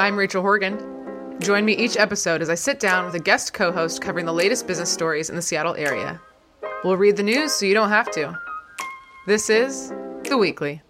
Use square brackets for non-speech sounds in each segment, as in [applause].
I'm Rachel Horgan. Join me each episode as I sit down with a guest co host covering the latest business stories in the Seattle area. We'll read the news so you don't have to. This is The Weekly.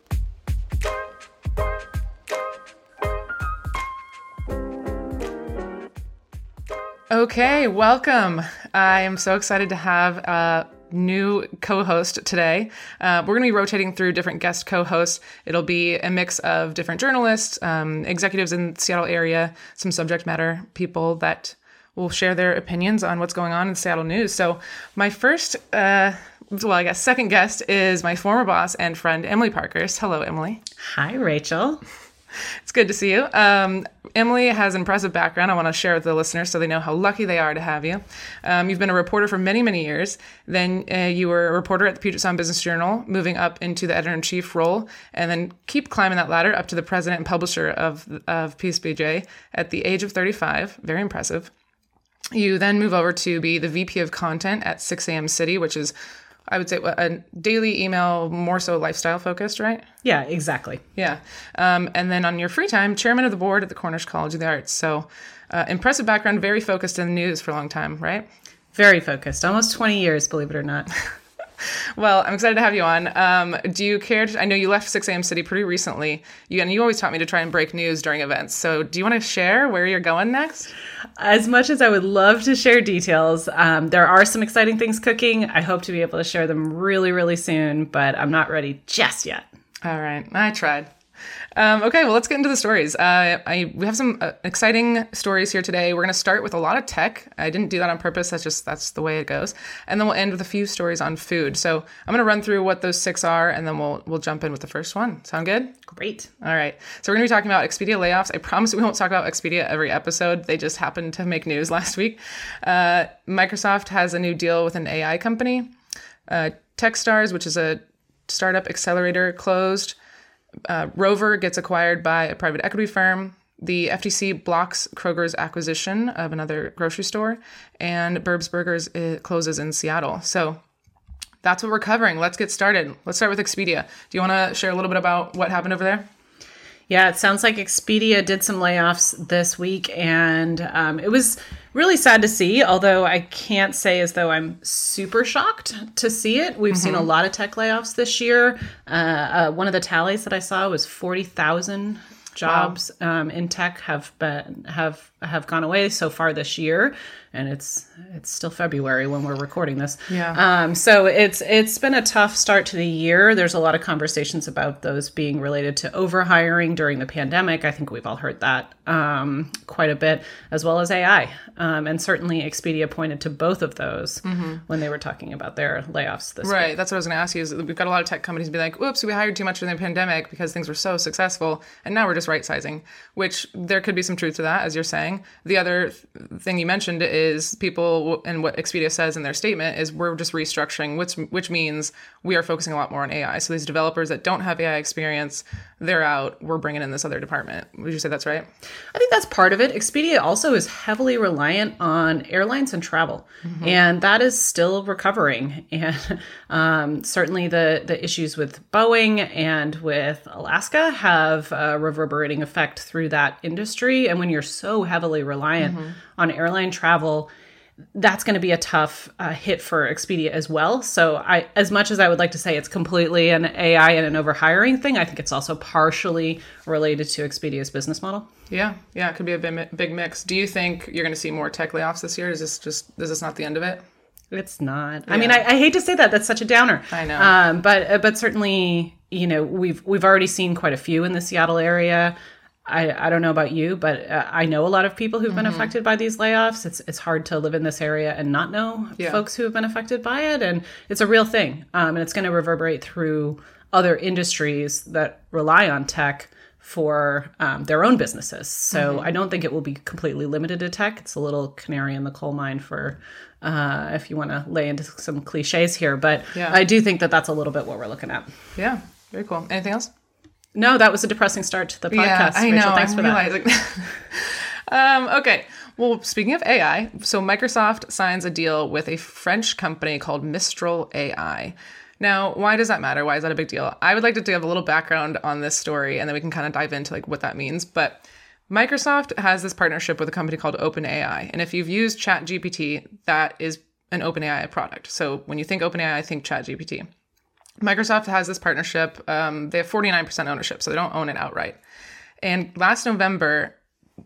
Okay, welcome. I am so excited to have a new co host today. Uh, we're going to be rotating through different guest co hosts. It'll be a mix of different journalists, um, executives in the Seattle area, some subject matter people that will share their opinions on what's going on in Seattle news. So, my first, uh, well, I guess second guest is my former boss and friend, Emily Parkhurst. Hello, Emily. Hi, Rachel. [laughs] It's good to see you. Um, Emily has an impressive background. I want to share with the listeners so they know how lucky they are to have you. Um, you've been a reporter for many, many years. Then uh, you were a reporter at the Puget Sound Business Journal, moving up into the editor in chief role, and then keep climbing that ladder up to the president and publisher of of PSBJ at the age of 35. Very impressive. You then move over to be the VP of content at 6 a.m. City, which is I would say a daily email, more so lifestyle focused, right? Yeah, exactly. Yeah. Um, and then on your free time, chairman of the board at the Cornish College of the Arts. So uh, impressive background, very focused in the news for a long time, right? Very focused, almost 20 years, believe it or not. [laughs] [laughs] well, I'm excited to have you on. Um, do you care? To, I know you left 6 a.m. City pretty recently. You, and you always taught me to try and break news during events. So, do you want to share where you're going next? As much as I would love to share details, um, there are some exciting things cooking. I hope to be able to share them really, really soon, but I'm not ready just yet. All right. I tried. Um, okay, well, let's get into the stories. Uh, I, we have some uh, exciting stories here today. We're going to start with a lot of tech. I didn't do that on purpose. That's just that's the way it goes. And then we'll end with a few stories on food. So I'm going to run through what those six are, and then we'll we'll jump in with the first one. Sound good? Great. All right. So we're going to be talking about Expedia layoffs. I promise we won't talk about Expedia every episode. They just happened to make news [laughs] last week. Uh, Microsoft has a new deal with an AI company. Uh, Techstars, which is a startup accelerator, closed uh, Rover gets acquired by a private equity firm. The FTC blocks Kroger's acquisition of another grocery store, and Burb's Burgers uh, closes in Seattle. So that's what we're covering. Let's get started. Let's start with Expedia. Do you want to share a little bit about what happened over there? Yeah, it sounds like Expedia did some layoffs this week, and um, it was really sad to see. Although I can't say as though I'm super shocked to see it. We've mm-hmm. seen a mm-hmm. lot of tech layoffs this year. Uh, uh, one of the tallies that I saw was forty thousand jobs wow. um, in tech have been have have gone away so far this year and it's it's still February when we're recording this. Yeah. Um, so it's it's been a tough start to the year. There's a lot of conversations about those being related to overhiring during the pandemic. I think we've all heard that um, quite a bit, as well as AI. Um, and certainly Expedia pointed to both of those mm-hmm. when they were talking about their layoffs this right. Week. That's what I was going to ask you. Is we've got a lot of tech companies be like, "Oops, we hired too much during the pandemic because things were so successful, and now we're just right sizing." Which there could be some truth to that, as you're saying. The other thing you mentioned is people and what Expedia says in their statement is we're just restructuring, which which means we are focusing a lot more on AI. So these developers that don't have AI experience, they're out. We're bringing in this other department. Would you say that's right? I think that's part of it. Expedia also is heavily reliant on airlines and travel, mm-hmm. and that is still recovering. And um, certainly the the issues with Boeing and with Alaska have a reverberating effect through that industry. And when you're so heavily reliant mm-hmm. on airline travel that's going to be a tough uh, hit for Expedia as well. So, I, as much as I would like to say it's completely an AI and an overhiring thing, I think it's also partially related to Expedia's business model. Yeah, yeah, it could be a big, big mix. Do you think you're going to see more tech layoffs this year? Is this just is this not the end of it? It's not. Yeah. I mean, I, I, hate to say that. That's such a downer. I know. Um, but uh, but certainly, you know, we've we've already seen quite a few in the Seattle area. I, I don't know about you, but uh, I know a lot of people who've been mm-hmm. affected by these layoffs. It's it's hard to live in this area and not know yeah. folks who have been affected by it, and it's a real thing. Um, and it's going to reverberate through other industries that rely on tech for um, their own businesses. So mm-hmm. I don't think it will be completely limited to tech. It's a little canary in the coal mine for uh, if you want to lay into some cliches here, but yeah. I do think that that's a little bit what we're looking at. Yeah, very cool. Anything else? No, that was a depressing start to the podcast. Yeah, I Rachel, know. Thanks I'm for realizing. that. [laughs] um, okay. Well, speaking of AI, so Microsoft signs a deal with a French company called Mistral AI. Now, why does that matter? Why is that a big deal? I would like to give a little background on this story, and then we can kind of dive into like what that means. But Microsoft has this partnership with a company called OpenAI. And if you've used ChatGPT, that is an OpenAI product. So when you think OpenAI, think ChatGPT. Microsoft has this partnership. Um, they have 49% ownership, so they don't own it outright. And last November,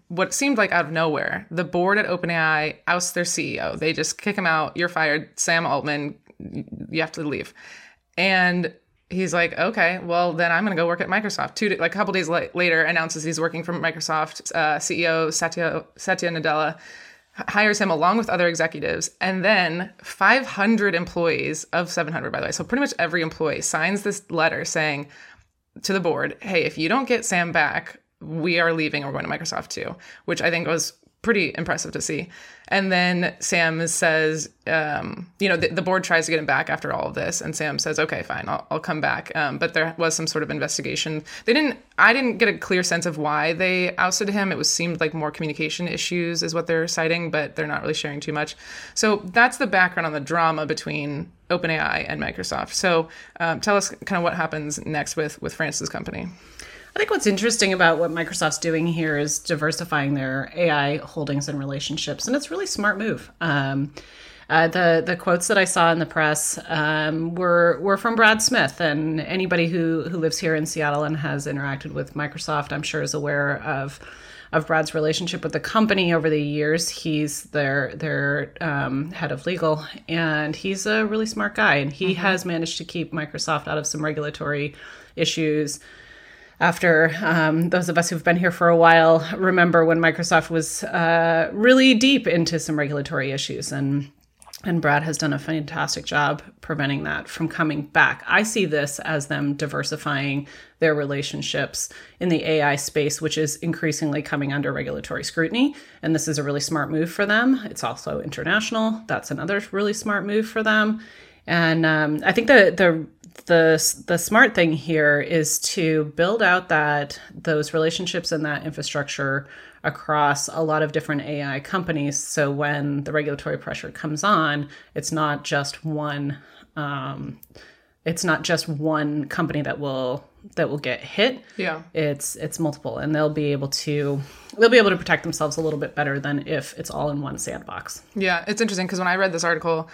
what seemed like out of nowhere, the board at OpenAI ousts their CEO. They just kick him out. You're fired. Sam Altman, you have to leave. And he's like, okay, well then I'm going to go work at Microsoft. Two, like a couple days later, announces he's working for Microsoft. Uh, CEO Satya Satya Nadella hires him along with other executives, and then 500 employees of 700, by the way, so pretty much every employee signs this letter saying to the board, "Hey, if you don't get Sam back, we are leaving. We're going to Microsoft too," which I think was pretty impressive to see. And then Sam says, um, you know, the, the, board tries to get him back after all of this, and Sam says, "Okay, fine, I'll, I'll come back." Um, but there was some sort of investigation. They didn't. I didn't get a clear sense of why they ousted him. It was seemed like more communication issues is what they're citing, but they're not really sharing too much. So that's the background on the drama between OpenAI and Microsoft. So um, tell us kind of what happens next with with France's company. I think what's interesting about what Microsoft's doing here is diversifying their AI holdings and relationships, and it's a really smart move. Um, uh, the the quotes that I saw in the press um, were were from Brad Smith, and anybody who who lives here in Seattle and has interacted with Microsoft, I'm sure, is aware of of Brad's relationship with the company over the years. He's their their um, head of legal, and he's a really smart guy, and he mm-hmm. has managed to keep Microsoft out of some regulatory issues after um, those of us who've been here for a while remember when Microsoft was uh, really deep into some regulatory issues and and Brad has done a fantastic job preventing that from coming back. I see this as them diversifying their relationships in the AI space, which is increasingly coming under regulatory scrutiny. And this is a really smart move for them. It's also international. That's another really smart move for them. And um, I think the the the the smart thing here is to build out that those relationships and that infrastructure across a lot of different AI companies. So when the regulatory pressure comes on, it's not just one. Um, it's not just one company that will that will get hit. Yeah, it's it's multiple, and they'll be able to they'll be able to protect themselves a little bit better than if it's all in one sandbox. Yeah, it's interesting because when I read this article,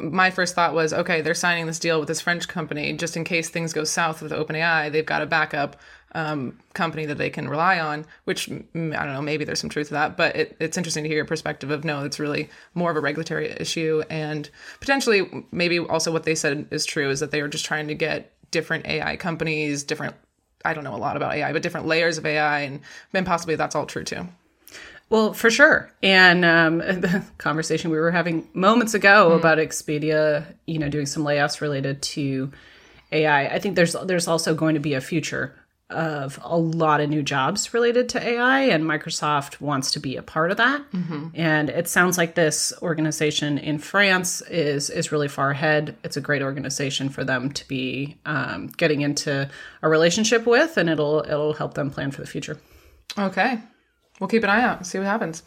my first thought was, okay, they're signing this deal with this French company just in case things go south with OpenAI. They've got a backup um, company that they can rely on. Which I don't know, maybe there's some truth to that, but it, it's interesting to hear your perspective of no, it's really more of a regulatory issue, and potentially maybe also what they said is true is that they were just trying to get different AI companies, different. I don't know a lot about AI, but different layers of AI, and, and possibly that's all true too. Well, for sure. And um, [laughs] the conversation we were having moments ago mm. about Expedia, you know, doing some layoffs related to AI. I think there's there's also going to be a future of a lot of new jobs related to AI, and Microsoft wants to be a part of that. Mm-hmm. And it sounds like this organization in France is is really far ahead. It's a great organization for them to be um, getting into a relationship with, and it'll it'll help them plan for the future. Okay, we'll keep an eye out see what happens.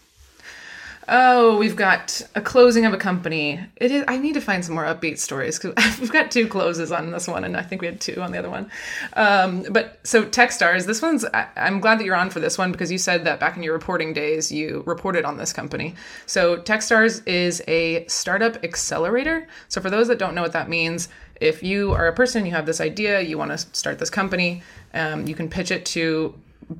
Oh, we've got a closing of a company. It is. I need to find some more upbeat stories because [laughs] we've got two closes on this one, and I think we had two on the other one. Um, but so TechStars, this one's. I, I'm glad that you're on for this one because you said that back in your reporting days you reported on this company. So TechStars is a startup accelerator. So for those that don't know what that means, if you are a person, you have this idea, you want to start this company, um, you can pitch it to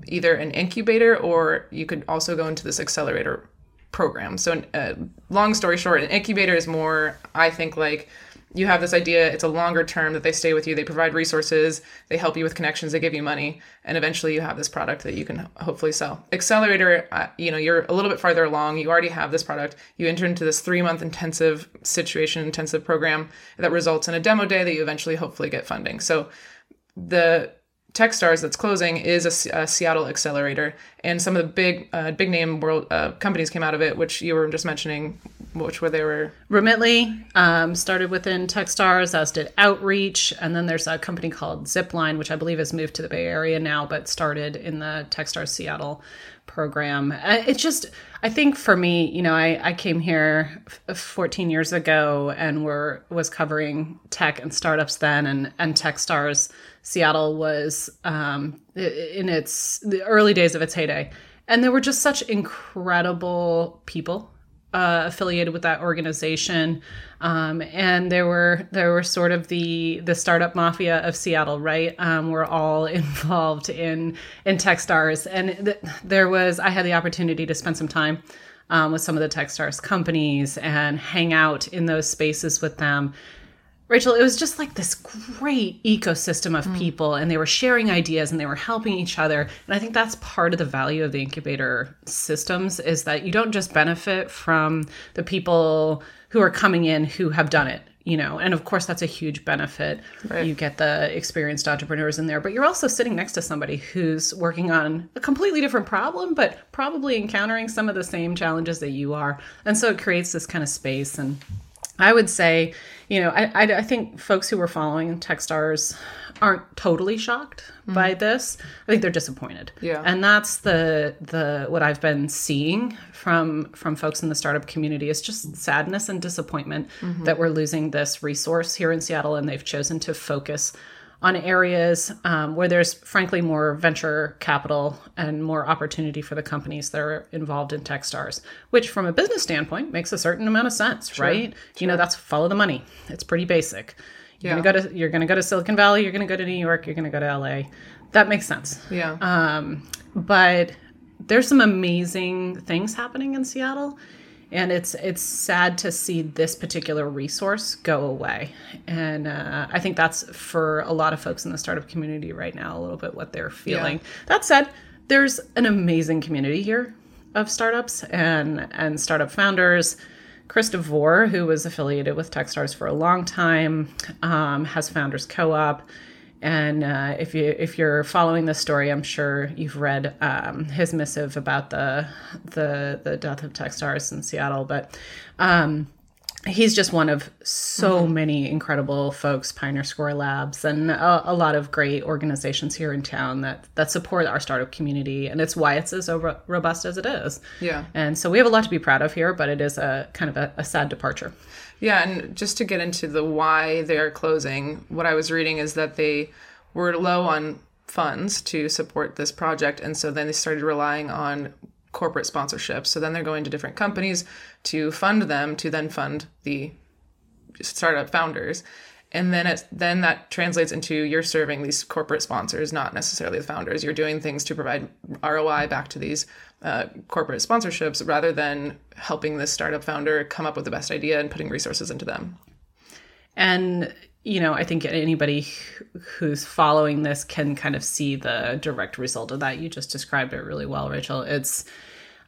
either an incubator or you could also go into this accelerator program. So, uh, long story short, an incubator is more, I think, like you have this idea, it's a longer term that they stay with you, they provide resources, they help you with connections, they give you money, and eventually you have this product that you can hopefully sell. Accelerator, uh, you know, you're a little bit farther along, you already have this product, you enter into this three month intensive situation intensive program that results in a demo day that you eventually hopefully get funding. So, the Techstars that's closing is a, a, Seattle accelerator, and some of the big uh, big name world uh, companies came out of it, which you were just mentioning, which were they were Remitly um, started within Techstars, as did Outreach, and then there's a company called Zipline, which I believe has moved to the Bay Area now, but started in the Techstars Seattle program. Uh, it's just, I think for me, you know, I, I came here 14 years ago and were was covering tech and startups then, and and Techstars Seattle was um, in its the early days of its heyday. and there were just such incredible people uh, affiliated with that organization, um, and there were there were sort of the the startup mafia of Seattle, right? Um, we're all [laughs] involved in in TechStars, and th- there was I had the opportunity to spend some time um, with some of the TechStars companies and hang out in those spaces with them. Rachel, it was just like this great ecosystem of mm. people, and they were sharing ideas and they were helping each other. And I think that's part of the value of the incubator systems is that you don't just benefit from the people who are coming in who have done it, you know, and of course that's a huge benefit. Right. You get the experienced entrepreneurs in there, but you're also sitting next to somebody who's working on a completely different problem, but probably encountering some of the same challenges that you are. And so it creates this kind of space and I would say, you know, I, I, I think folks who were following Techstars aren't totally shocked mm-hmm. by this. I think they're disappointed. Yeah. And that's the the what I've been seeing from from folks in the startup community is just sadness and disappointment mm-hmm. that we're losing this resource here in Seattle and they've chosen to focus on areas um, where there's frankly more venture capital and more opportunity for the companies that are involved in Techstars, which from a business standpoint makes a certain amount of sense, sure, right? Sure. You know, that's follow the money. It's pretty basic. You're yeah. gonna go to you're gonna go to Silicon Valley, you're gonna go to New York, you're gonna go to LA. That makes sense. Yeah. Um, but there's some amazing things happening in Seattle and it's it's sad to see this particular resource go away. And uh, i think that's for a lot of folks in the startup community right now a little bit what they're feeling. Yeah. that said there's an amazing community here of startups and and startup founders. Chris DeVore, who was affiliated with Techstars for a long time, um, has Founders Co-op and uh, if you if you're following the story, I'm sure you've read um, his missive about the the the death of Techstars in Seattle. But um, he's just one of so mm-hmm. many incredible folks, Pioneer Square Labs, and a, a, lot of great organizations here in town that that support our startup community, and it's why it's as robust as it is. Yeah. And so we have a lot to be proud of here, but it is a kind of a, a sad departure. Yeah, and just to get into the why they are closing, what I was reading is that they were low on funds to support this project, and so then they started relying on corporate sponsorships. So then they're going to different companies to fund them to then fund the startup founders. And then it then that translates into you're serving these corporate sponsors, not necessarily the founders. You're doing things to provide ROI back to these uh, corporate sponsorships rather than helping this startup founder come up with the best idea and putting resources into them. And you know, I think anybody who's following this can kind of see the direct result of that. You just described it really well, Rachel. It's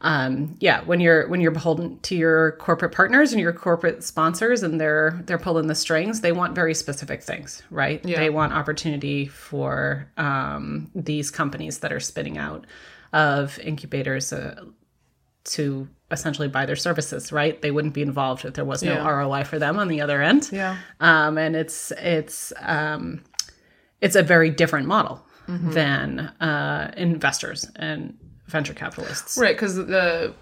um, yeah, when you're when you're beholden to your corporate partners and your corporate sponsors, and they're they're pulling the strings, they want very specific things, right? Yeah. They want opportunity for um, these companies that are spinning out of incubators uh, to essentially buy their services, right? They wouldn't be involved if there was no yeah. ROI for them on the other end. Yeah. Um, and it's it's um, it's a very different model mm-hmm. than uh, investors and venture capitalists. Right, because the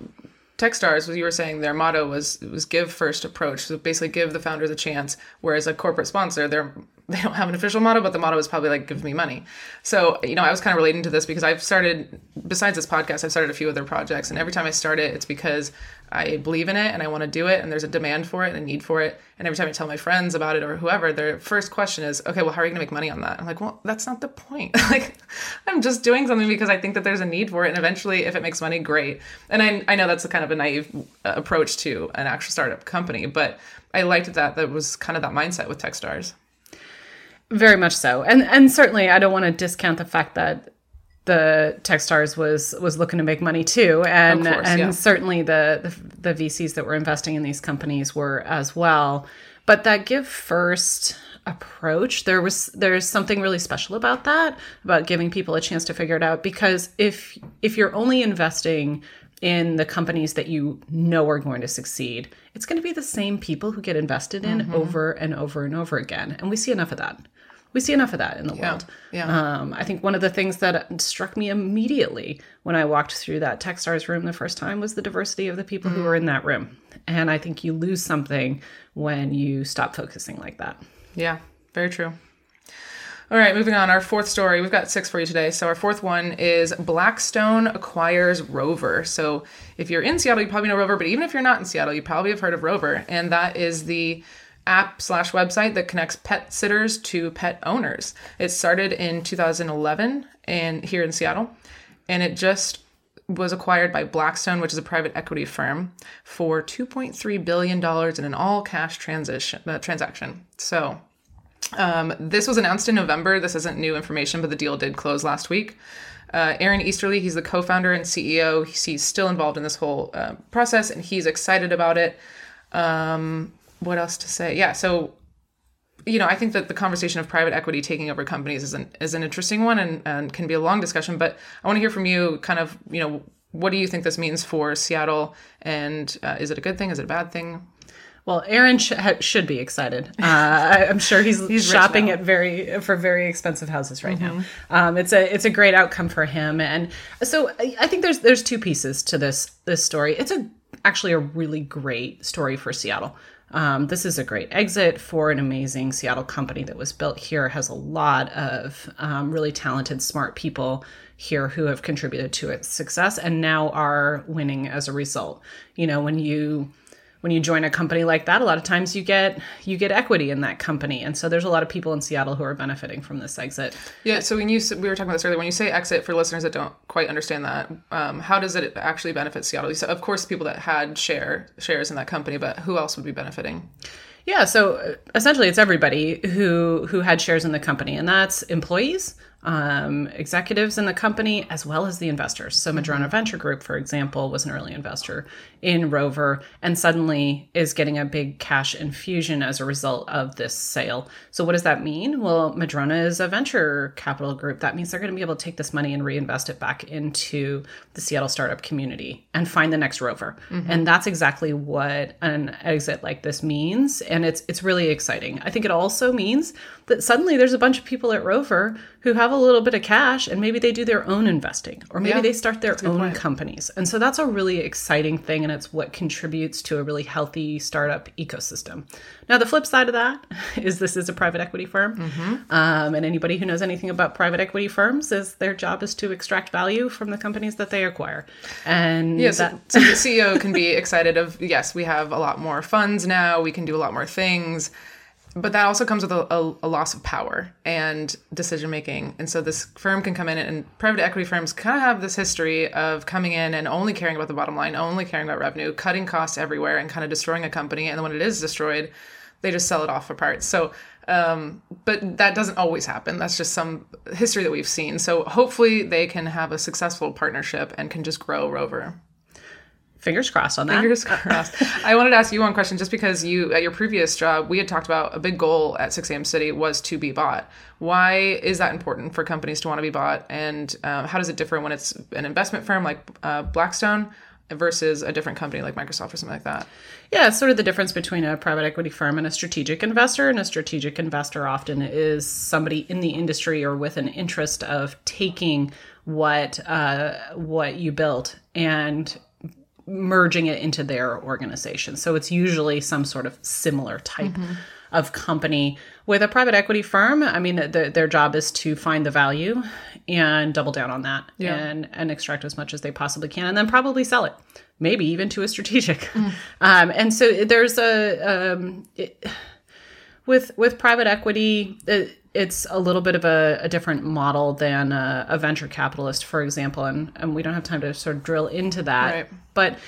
Techstars, what you were saying, their motto was was give first approach. So basically, give the founders a chance. Whereas a corporate sponsor, they're [laughs] they don't have an official motto, but the motto is probably like "Give me money." So you know, I was kind of relating to this because I've started, besides this podcast, I've started a few other projects, and every time I start it, it's because I believe in it and I want to do it, and there's a demand for it and a need for it. And every time I tell my friends about it or whoever, their first question is, "Okay, well, how are you going to make money on that?" I'm like, "Well, that's not the point. [laughs] like, I'm just doing something because I think that there's a need for it, and eventually, if it makes money, great." And I I know that's a kind of a naive uh, approach to an actual startup company, but I liked that that was kind of that mindset with Techstars. Very much so, and and certainly I don't want to discount the fact that the Techstars was was looking to make money too, and course, and yeah. certainly the, the the VCs that were investing in these companies were as well. But that give first approach there was there's something really special about that about giving people a chance to figure it out because if if you're only investing in the companies that you know are going to succeed it's going to be the same people who get invested in mm-hmm. over and over and over again and we see enough of that we see enough of that in the yeah, world. Yeah. Um, I think one of the things that struck me immediately when I walked through that Techstars room the first time was the diversity of the people mm. who were in that room. And I think you lose something when you stop focusing like that. Yeah, very true. All right, moving on. Our fourth story. We've got six for you today. So our fourth one is Blackstone acquires Rover. So if you're in Seattle, you probably know Rover, but even if you're not in Seattle, you probably have heard of Rover, and that is the app slash website that connects pet sitters to pet owners. It started in 2011 and here in Seattle, and it just was acquired by Blackstone, which is a private equity firm, for 2.3 billion dollars in an all cash transition uh, transaction. So um, this was announced in November. This isn't new information, but the deal did close last week. Uh, Aaron Easterly, he's the co founder and CEO. He's, still involved in this whole uh, process and he's excited about it. Um, what else to say? Yeah, so you know, I think that the conversation of private equity taking over companies is an is an interesting one and, and can be a long discussion. But I want to hear from you, kind of, you know, what do you think this means for Seattle? And uh, is it a good thing? Is it a bad thing? Well, Aaron sh- should be excited. Uh, I, am sure he's, [laughs] he's shopping at very for very expensive houses right mm-hmm. now. Um, it's a it's a great outcome for him, and so I think there's there's two pieces to this this story. It's a actually a really great story for Seattle. Um, this is a great exit for an amazing Seattle company that was built here. Has a lot of um, really talented, smart people here who have contributed to its success and now are winning as a result. You know, when you when you join a company like that a lot of times you get you get equity in that company and so there's a lot of people in seattle who are benefiting from this exit yeah so when you we were talking about this earlier when you say exit for listeners that don't quite understand that um, how does it actually benefit seattle so of course people that had share shares in that company but who else would be benefiting yeah so uh, essentially it's everybody who who had shares in the company and that's employees um, executives in the company as well as the investors. So, Madrona. Venture Group, for example, was an early investor in Rover and suddenly is getting a big cash infusion as a result of this sale. So, what does that mean? Well, Madrona is a venture capital group. That means they're going to be able to take this money and reinvest it back into the Seattle startup community and find the next Rover. Mm-hmm. And that's exactly what an exit like this means. And it's it's really exciting. I think it also means that suddenly there's a bunch of people at Rover who have a little bit of cash and maybe they do their own investing or maybe yeah, they start their own point. companies. And so that's a really exciting thing and it's what contributes to a really healthy startup ecosystem. Now, the flip side of that [laughs] is this is a private equity firm. Mm-hmm. Um, and anybody who knows anything about private equity firms is their job is to extract value from the companies that they acquire. And yes, yeah, so, [laughs] so the CEO can be excited of, yes, we have a lot more funds now, we can do a lot more things but that also comes with a, a, a loss of power and decision making. And so this firm can come in and private equity firms kind of have this history of coming in and only caring about the bottom line, only caring about revenue, cutting costs everywhere, and kind of destroying a company. And then when it is destroyed, they just sell it off for parts. So, um, but that doesn't always happen. That's just some history that we've seen. So hopefully they can have a successful partnership and can just grow Rover fingers crossed on that. Fingers crossed. I wanted to ask you one question just because you, at your previous job, we had talked about a big goal at 6 a.m. City was to be bought. Why is that important for companies to want to be bought? And uh, how does it differ when it's an investment firm like uh, Blackstone versus a different company like Microsoft or something like that? Yeah, it's sort of the difference between a private equity firm and a strategic investor. And a strategic investor often is somebody in the industry or with an interest of taking what uh, what you built and merging it into their organization. So it's usually some sort of similar type mm-hmm. of company. With a private equity firm, I mean, the, their job is to find the value and double down on that yeah. and, and extract as much as they possibly can and then probably sell it, maybe even to a strategic. Mm. [laughs] Um, and so there's a, um, it, with, with private equity, it, it's a little bit of a, a different model than a, a, venture capitalist, for example, and, and we don't have time to sort of drill into that. Right. But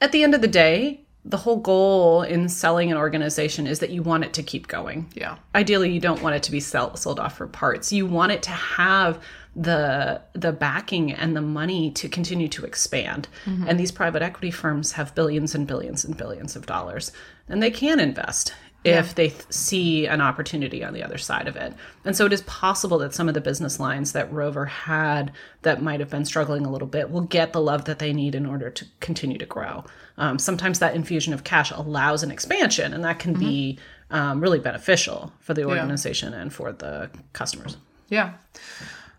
at the end of the day, the whole goal in selling an organization is that you want it to keep going. Yeah. Ideally, you don't want it to be sell, sold off for parts. You want it to have the the backing and the money to continue to expand. Mm-hmm. And these private equity firms have billions and billions and billions of dollars, and they can invest if yeah. they th- see an opportunity on the other side of it. And so it is possible that some of the business lines that Rover had that might have been struggling a little bit will get the love that they need in order to continue to grow. Um, sometimes that infusion of cash allows an expansion, and that can mm-hmm. be um, really beneficial for the organization yeah. and for the customers. Yeah.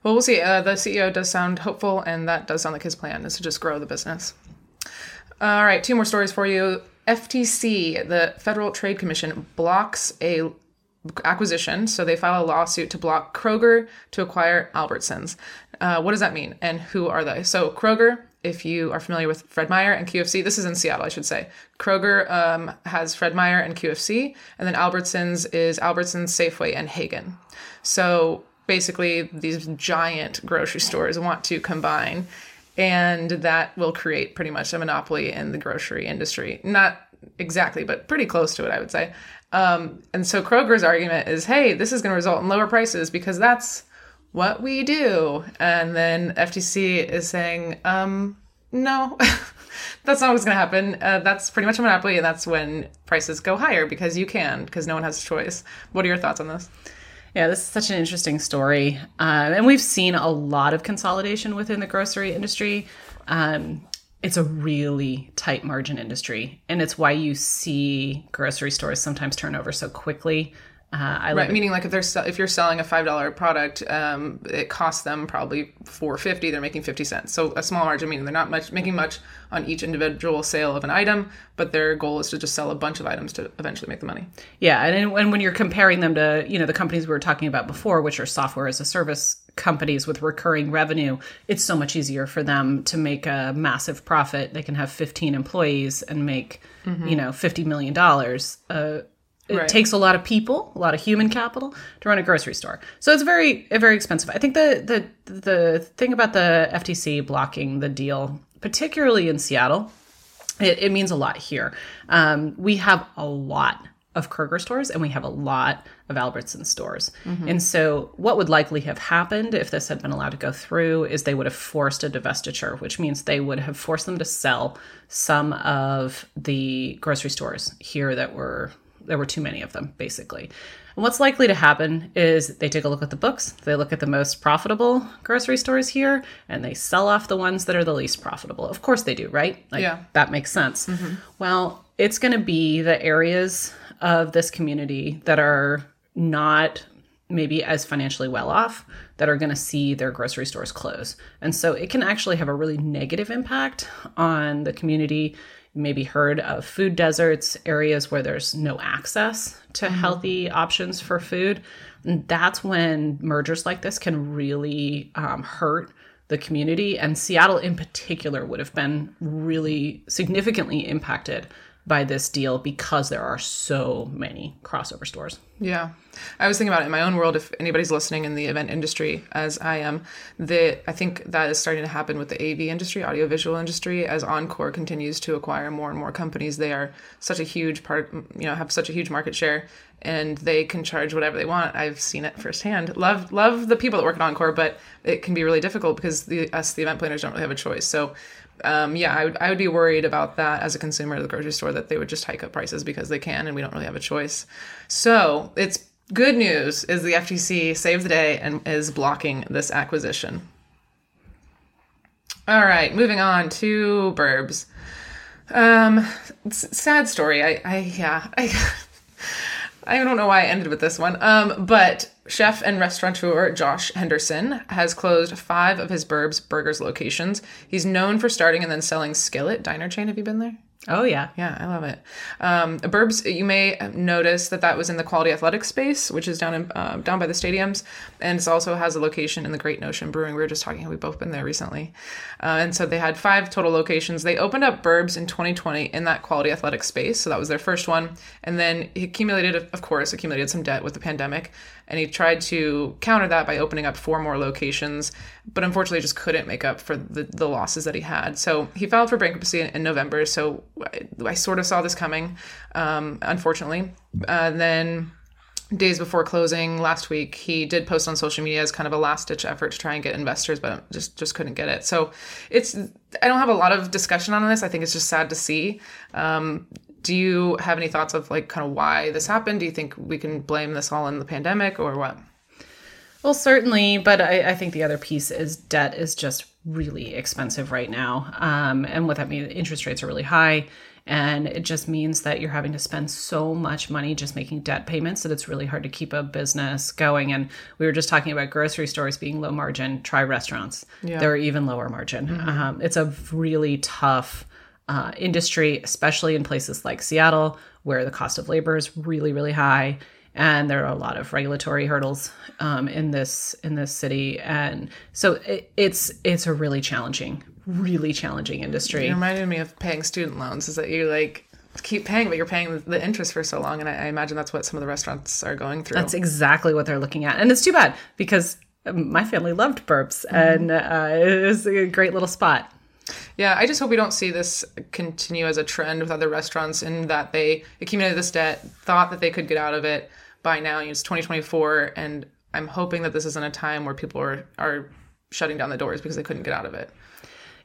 Well, we'll see. Uh, the CEO does sound hopeful, and that does sound like his plan is to just grow the business. All right, two more stories for you. FTC, the Federal Trade Commission, blocks a acquisition. So they file a lawsuit to block Kroger to acquire Albertsons. Uh, what does that mean? And who are they? So Kroger, if you are familiar with Fred Meyer and QFC, this is in Seattle, I should say. Kroger um, has Fred Meyer and QFC, and then Albertsons is Albertsons, Safeway, and Haggen. So basically, these giant grocery stores want to combine, and that will create pretty much a monopoly in the grocery industry. Not exactly, but pretty close to it, I would say. Um, and so Kroger's argument is, hey, this is going to result in lower prices because that's what we do. And then FTC is saying, um, no, [laughs] that's not what's going to happen. Uh, that's pretty much a monopoly, and that's when prices go higher because you can, because no one has a choice. What are your thoughts on this? Yeah, this is such an interesting story. Um, and we've seen a lot of consolidation within the grocery industry. Um, it's a really tight margin industry and it's why you see grocery stores sometimes turn over so quickly uh, I right, meaning like if they're if you're selling a five dollar product, um, it costs them probably four fifty. They're making fifty cents, so a small margin. Meaning they're not much making much on each individual sale of an item, but their goal is to just sell a bunch of items to eventually make the money. Yeah, and, and when you're comparing them to you know the companies we were talking about before, which are software as a service companies with recurring revenue, it's so much easier for them to make a massive profit. They can have 15 employees and make, mm-hmm. you know, $50 million. Uh, it right. takes a lot of people, a lot of human capital to run a grocery store. So it's very, very expensive. I think the the the thing about the FTC blocking the deal, particularly in Seattle, it, it means a lot here. Um, we have a lot of Kroger stores and we have a lot of Albertson stores. Mm-hmm. And so, what would likely have happened if this had been allowed to go through is they would have forced a divestiture, which means they would have forced them to sell some of the grocery stores here that were there were too many of them, basically. And what's likely to happen is they take a look at the books, they look at the most profitable grocery stores here, and they sell off the ones that are the least profitable. Of course they do, right? Like, yeah. That makes sense. Mm-hmm. Well, it's going to be the areas of this community that are not maybe as financially well off that are going to see their grocery stores close. And so it can actually have a really negative impact on the community maybe heard of food deserts, areas where there's no access to mm-hmm. healthy options for food. And that's when mergers like this can really um, hurt the community. And Seattle, in particular, would have been really significantly impacted by this deal because there are so many crossover stores. Yeah. I was thinking about it in my own world. If anybody's listening in the event industry, as I am, that I think that is starting to happen with the AV industry, audiovisual industry, as Encore continues to acquire more and more companies. They are such a huge part, you know, have such a huge market share, and they can charge whatever they want. I've seen it firsthand. Love love the people that work at Encore, but it can be really difficult because the us the event planners don't really have a choice. So um, yeah, I would, I would be worried about that as a consumer at the grocery store that they would just hike up prices because they can and we don't really have a choice. So it's good news is the FTC saved the day and is blocking this acquisition. All right, moving on to Burbs. Um, sad story. I, I yeah, I, [laughs] I don't know why I ended with this one. Um, but chef and restaurateur Josh Henderson has closed five of his Burb's Burgers locations. He's known for starting and then selling Skillet Diner Chain. Have you been there? Oh yeah, yeah, I love it. Um, Burbs, you may notice that that was in the Quality Athletics space, which is down in uh, down by the stadiums, and it also has a location in the Great Notion Brewing. We were just talking; we've both been there recently, uh, and so they had five total locations. They opened up Burbs in 2020 in that Quality Athletics space, so that was their first one, and then accumulated, of course, accumulated some debt with the pandemic, and he tried to counter that by opening up four more locations, but unfortunately just couldn't make up for the, the losses that he had. So he filed for bankruptcy in, in November. So I, I, sort of saw this coming, um, unfortunately. Uh, then days before closing last week, he did post on social media as kind of a last ditch effort to try and get investors, but just just couldn't get it. So it's I don't have a lot of discussion on this. I think it's just sad to see. Um, do you have any thoughts of like kind of why this happened? Do you think we can blame this all in the pandemic or what? Well, certainly, but I, I think the other piece is debt is just really expensive right now. Um, and what that means, interest rates are really high. And it just means that you're having to spend so much money just making debt payments that it's really hard to keep a business going. And we were just talking about grocery stores being low margin. Try restaurants, yeah. they're even lower margin. Mm-hmm. Um, it's a really tough uh, industry, especially in places like Seattle, where the cost of labor is really, really high. and there are a lot of regulatory hurdles um, in this in this city, and so it, it's it's a really challenging, really challenging industry. It reminded me of paying student loans. Is that you like keep paying, but you're paying the interest for so long, and I, I imagine that's what some of the restaurants are going through. That's exactly what they're looking at, and it's too bad because my family loved Burbs, and uh, it was a great little spot. Yeah, I just hope we don't see this continue as a trend with other restaurants in that they accumulated this debt, thought that they could get out of it by now. It's 2024, and I'm hoping that this isn't a time where people are are shutting down the doors because they couldn't get out of it.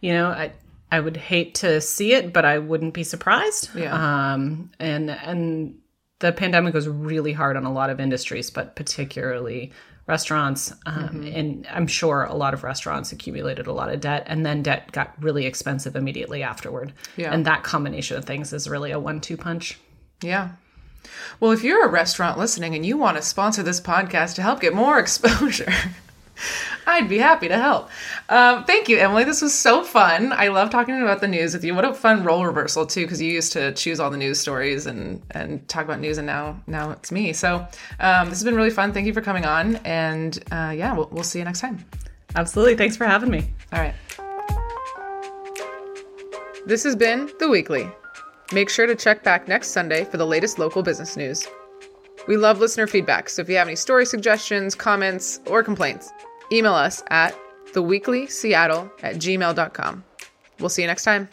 You know, I I would hate to see it, but I wouldn't be surprised. Yeah. Um, and and the pandemic was really hard on a lot of industries, but particularly restaurants. Um, Mm-hmm. And I'm sure a lot of restaurants accumulated a lot of debt, and then debt got really expensive immediately afterward. Yeah. And that combination of things is really a one-two punch. Yeah. Well, if you're a restaurant listening and you want to sponsor this podcast to help get more [laughs] exposure, [laughs] I'd be happy to help. Um, thank you, Emily. This was so fun. I love talking about the news with you. What a fun role reversal too, because you used to choose all the news stories and and talk about news, and now now it's me. So um, this has been really fun. Thank you for coming on, and uh, yeah, we'll, we'll see you next time. Absolutely. Thanks for having me. All right. This has been The Weekly. Make sure to check back next Sunday for the latest local business news. We love listener feedback, so if you have any story suggestions, comments, or complaints, email us at theweeklyseattle at gmail.com. We'll see you next time.